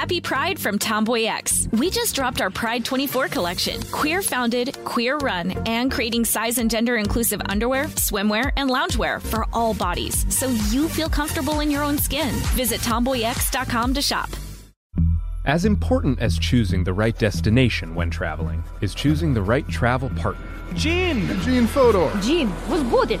Happy Pride from Tomboy X. We just dropped our Pride 24 collection. Queer founded, queer run, and creating size and gender inclusive underwear, swimwear, and loungewear for all bodies so you feel comfortable in your own skin. Visit tomboyx.com to shop. As important as choosing the right destination when traveling is choosing the right travel partner. Gene! Gene Fodor! Gene, was good.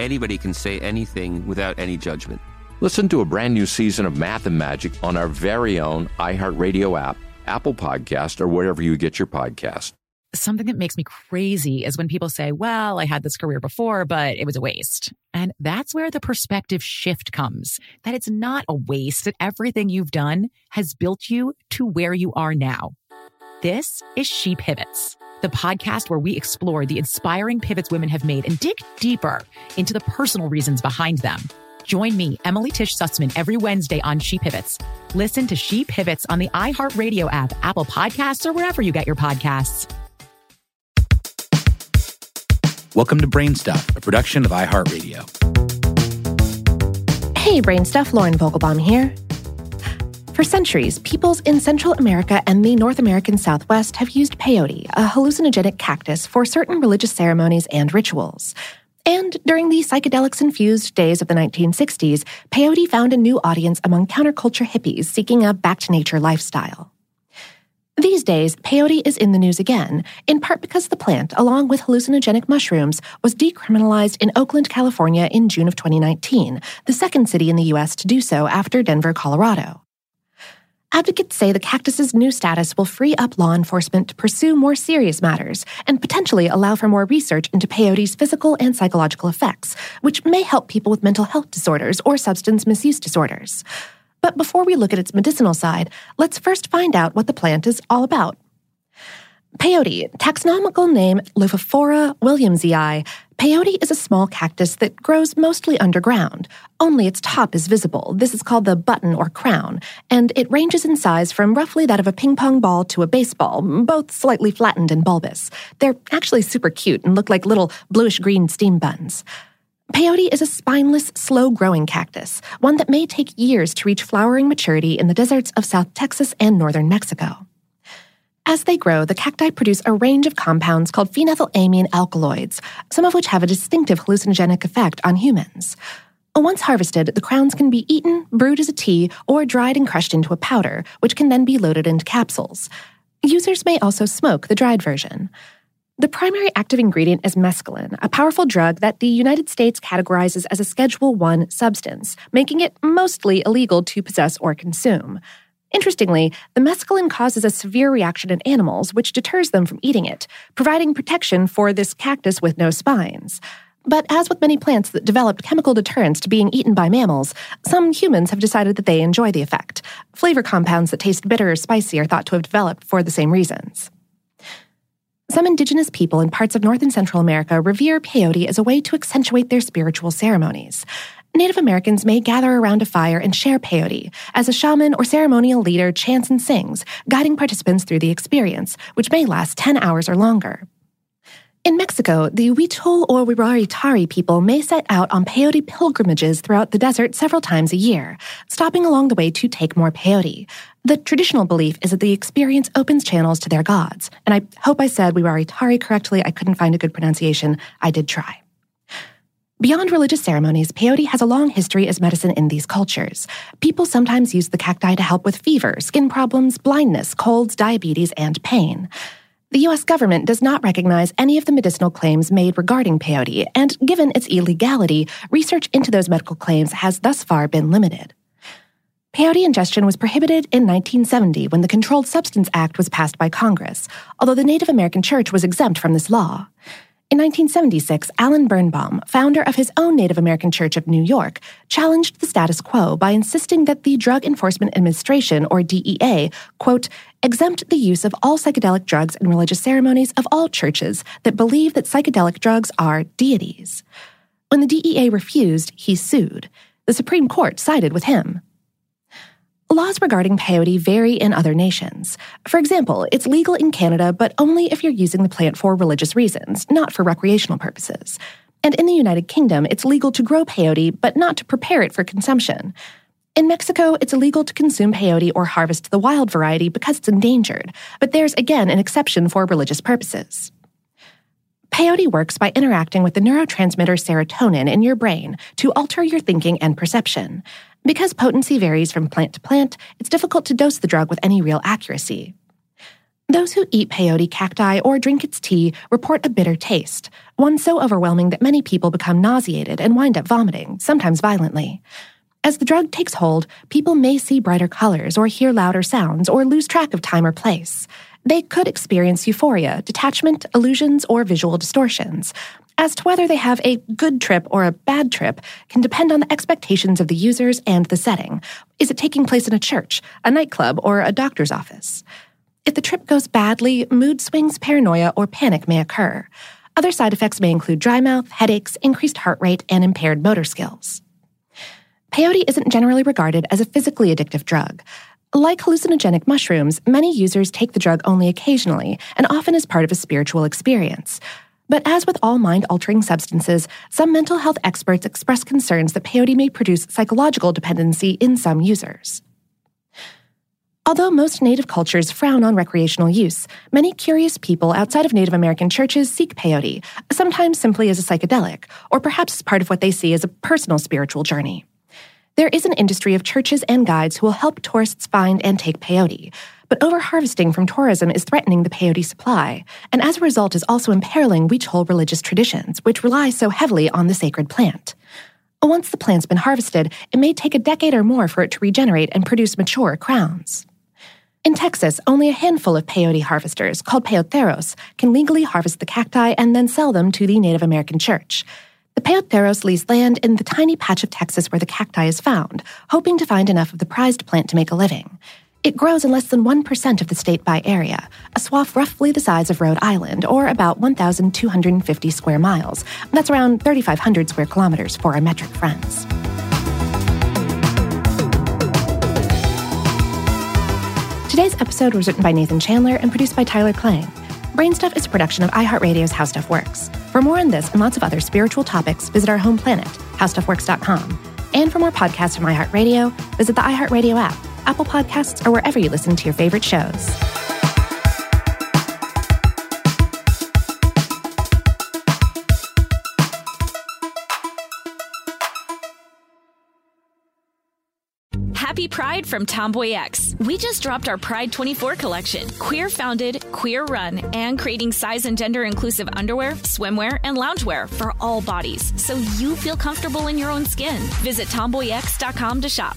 anybody can say anything without any judgment. Listen to a brand new season of Math and Magic on our very own iHeartRadio app, Apple Podcast, or wherever you get your podcast. Something that makes me crazy is when people say, well, I had this career before, but it was a waste. And that's where the perspective shift comes that it's not a waste, that everything you've done has built you to where you are now. This is She Pivots, the podcast where we explore the inspiring pivots women have made and dig deeper into the personal reasons behind them. Join me, Emily Tish Sussman, every Wednesday on She Pivots. Listen to She Pivots on the iHeartRadio app, Apple Podcasts, or wherever you get your podcasts. Welcome to Brainstuff, a production of iHeartRadio. Hey, Brainstuff, Lauren Vogelbaum here. For centuries, peoples in Central America and the North American Southwest have used peyote, a hallucinogenic cactus, for certain religious ceremonies and rituals. And during the psychedelics infused days of the 1960s, peyote found a new audience among counterculture hippies seeking a back to nature lifestyle. These days, peyote is in the news again, in part because the plant, along with hallucinogenic mushrooms, was decriminalized in Oakland, California in June of 2019, the second city in the U.S. to do so after Denver, Colorado. Advocates say the cactus's new status will free up law enforcement to pursue more serious matters and potentially allow for more research into peyote's physical and psychological effects, which may help people with mental health disorders or substance misuse disorders. But before we look at its medicinal side, let's first find out what the plant is all about. Peyote, taxonomical name Lophophora williamsii. Peyote is a small cactus that grows mostly underground. Only its top is visible. This is called the button or crown, and it ranges in size from roughly that of a ping pong ball to a baseball, both slightly flattened and bulbous. They're actually super cute and look like little bluish green steam buns. Peyote is a spineless, slow growing cactus, one that may take years to reach flowering maturity in the deserts of South Texas and northern Mexico. As they grow, the cacti produce a range of compounds called phenethylamine alkaloids, some of which have a distinctive hallucinogenic effect on humans. Once harvested, the crowns can be eaten, brewed as a tea, or dried and crushed into a powder, which can then be loaded into capsules. Users may also smoke the dried version. The primary active ingredient is mescaline, a powerful drug that the United States categorizes as a Schedule 1 substance, making it mostly illegal to possess or consume. Interestingly, the mescaline causes a severe reaction in animals, which deters them from eating it, providing protection for this cactus with no spines. But as with many plants that developed chemical deterrence to being eaten by mammals, some humans have decided that they enjoy the effect. Flavor compounds that taste bitter or spicy are thought to have developed for the same reasons. Some indigenous people in parts of North and Central America revere peyote as a way to accentuate their spiritual ceremonies. Native Americans may gather around a fire and share peyote as a shaman or ceremonial leader chants and sings, guiding participants through the experience, which may last 10 hours or longer. In Mexico, the Huichol or Huiraritari people may set out on peyote pilgrimages throughout the desert several times a year, stopping along the way to take more peyote. The traditional belief is that the experience opens channels to their gods, and I hope I said Huiraritari correctly. I couldn't find a good pronunciation. I did try. Beyond religious ceremonies, peyote has a long history as medicine in these cultures. People sometimes use the cacti to help with fever, skin problems, blindness, colds, diabetes, and pain. The US government does not recognize any of the medicinal claims made regarding peyote, and given its illegality, research into those medical claims has thus far been limited. Peyote ingestion was prohibited in 1970 when the Controlled Substance Act was passed by Congress, although the Native American Church was exempt from this law. In 1976, Alan Birnbaum, founder of his own Native American Church of New York, challenged the status quo by insisting that the Drug Enforcement Administration, or DEA, quote, exempt the use of all psychedelic drugs in religious ceremonies of all churches that believe that psychedelic drugs are deities. When the DEA refused, he sued. The Supreme Court sided with him. Laws regarding peyote vary in other nations. For example, it's legal in Canada, but only if you're using the plant for religious reasons, not for recreational purposes. And in the United Kingdom, it's legal to grow peyote, but not to prepare it for consumption. In Mexico, it's illegal to consume peyote or harvest the wild variety because it's endangered, but there's again an exception for religious purposes. Peyote works by interacting with the neurotransmitter serotonin in your brain to alter your thinking and perception. Because potency varies from plant to plant, it's difficult to dose the drug with any real accuracy. Those who eat peyote cacti or drink its tea report a bitter taste, one so overwhelming that many people become nauseated and wind up vomiting, sometimes violently. As the drug takes hold, people may see brighter colors or hear louder sounds or lose track of time or place. They could experience euphoria, detachment, illusions, or visual distortions. As to whether they have a good trip or a bad trip can depend on the expectations of the users and the setting. Is it taking place in a church, a nightclub, or a doctor's office? If the trip goes badly, mood swings, paranoia, or panic may occur. Other side effects may include dry mouth, headaches, increased heart rate, and impaired motor skills. Peyote isn't generally regarded as a physically addictive drug. Like hallucinogenic mushrooms, many users take the drug only occasionally and often as part of a spiritual experience. But as with all mind altering substances, some mental health experts express concerns that peyote may produce psychological dependency in some users. Although most Native cultures frown on recreational use, many curious people outside of Native American churches seek peyote, sometimes simply as a psychedelic, or perhaps as part of what they see as a personal spiritual journey. There is an industry of churches and guides who will help tourists find and take peyote, but overharvesting from tourism is threatening the peyote supply, and as a result is also imperiling Huichol religious traditions, which rely so heavily on the sacred plant. Once the plant's been harvested, it may take a decade or more for it to regenerate and produce mature crowns. In Texas, only a handful of peyote harvesters, called peyoteros, can legally harvest the cacti and then sell them to the Native American church. The peyoteros lease land in the tiny patch of Texas where the cacti is found, hoping to find enough of the prized plant to make a living. It grows in less than 1% of the state by area, a swath roughly the size of Rhode Island, or about 1,250 square miles. That's around 3,500 square kilometers for our metric friends. Today's episode was written by Nathan Chandler and produced by Tyler Klang. Brainstuff is a production of iHeartRadio's How Stuff Works. For more on this and lots of other spiritual topics, visit our home planet, howstuffworks.com. And for more podcasts from iHeartRadio, visit the iHeartRadio app Apple Podcasts, or wherever you listen to your favorite shows. Happy Pride from Tomboy X. We just dropped our Pride 24 collection. Queer founded, queer run, and creating size and gender inclusive underwear, swimwear, and loungewear for all bodies so you feel comfortable in your own skin. Visit tomboyx.com to shop.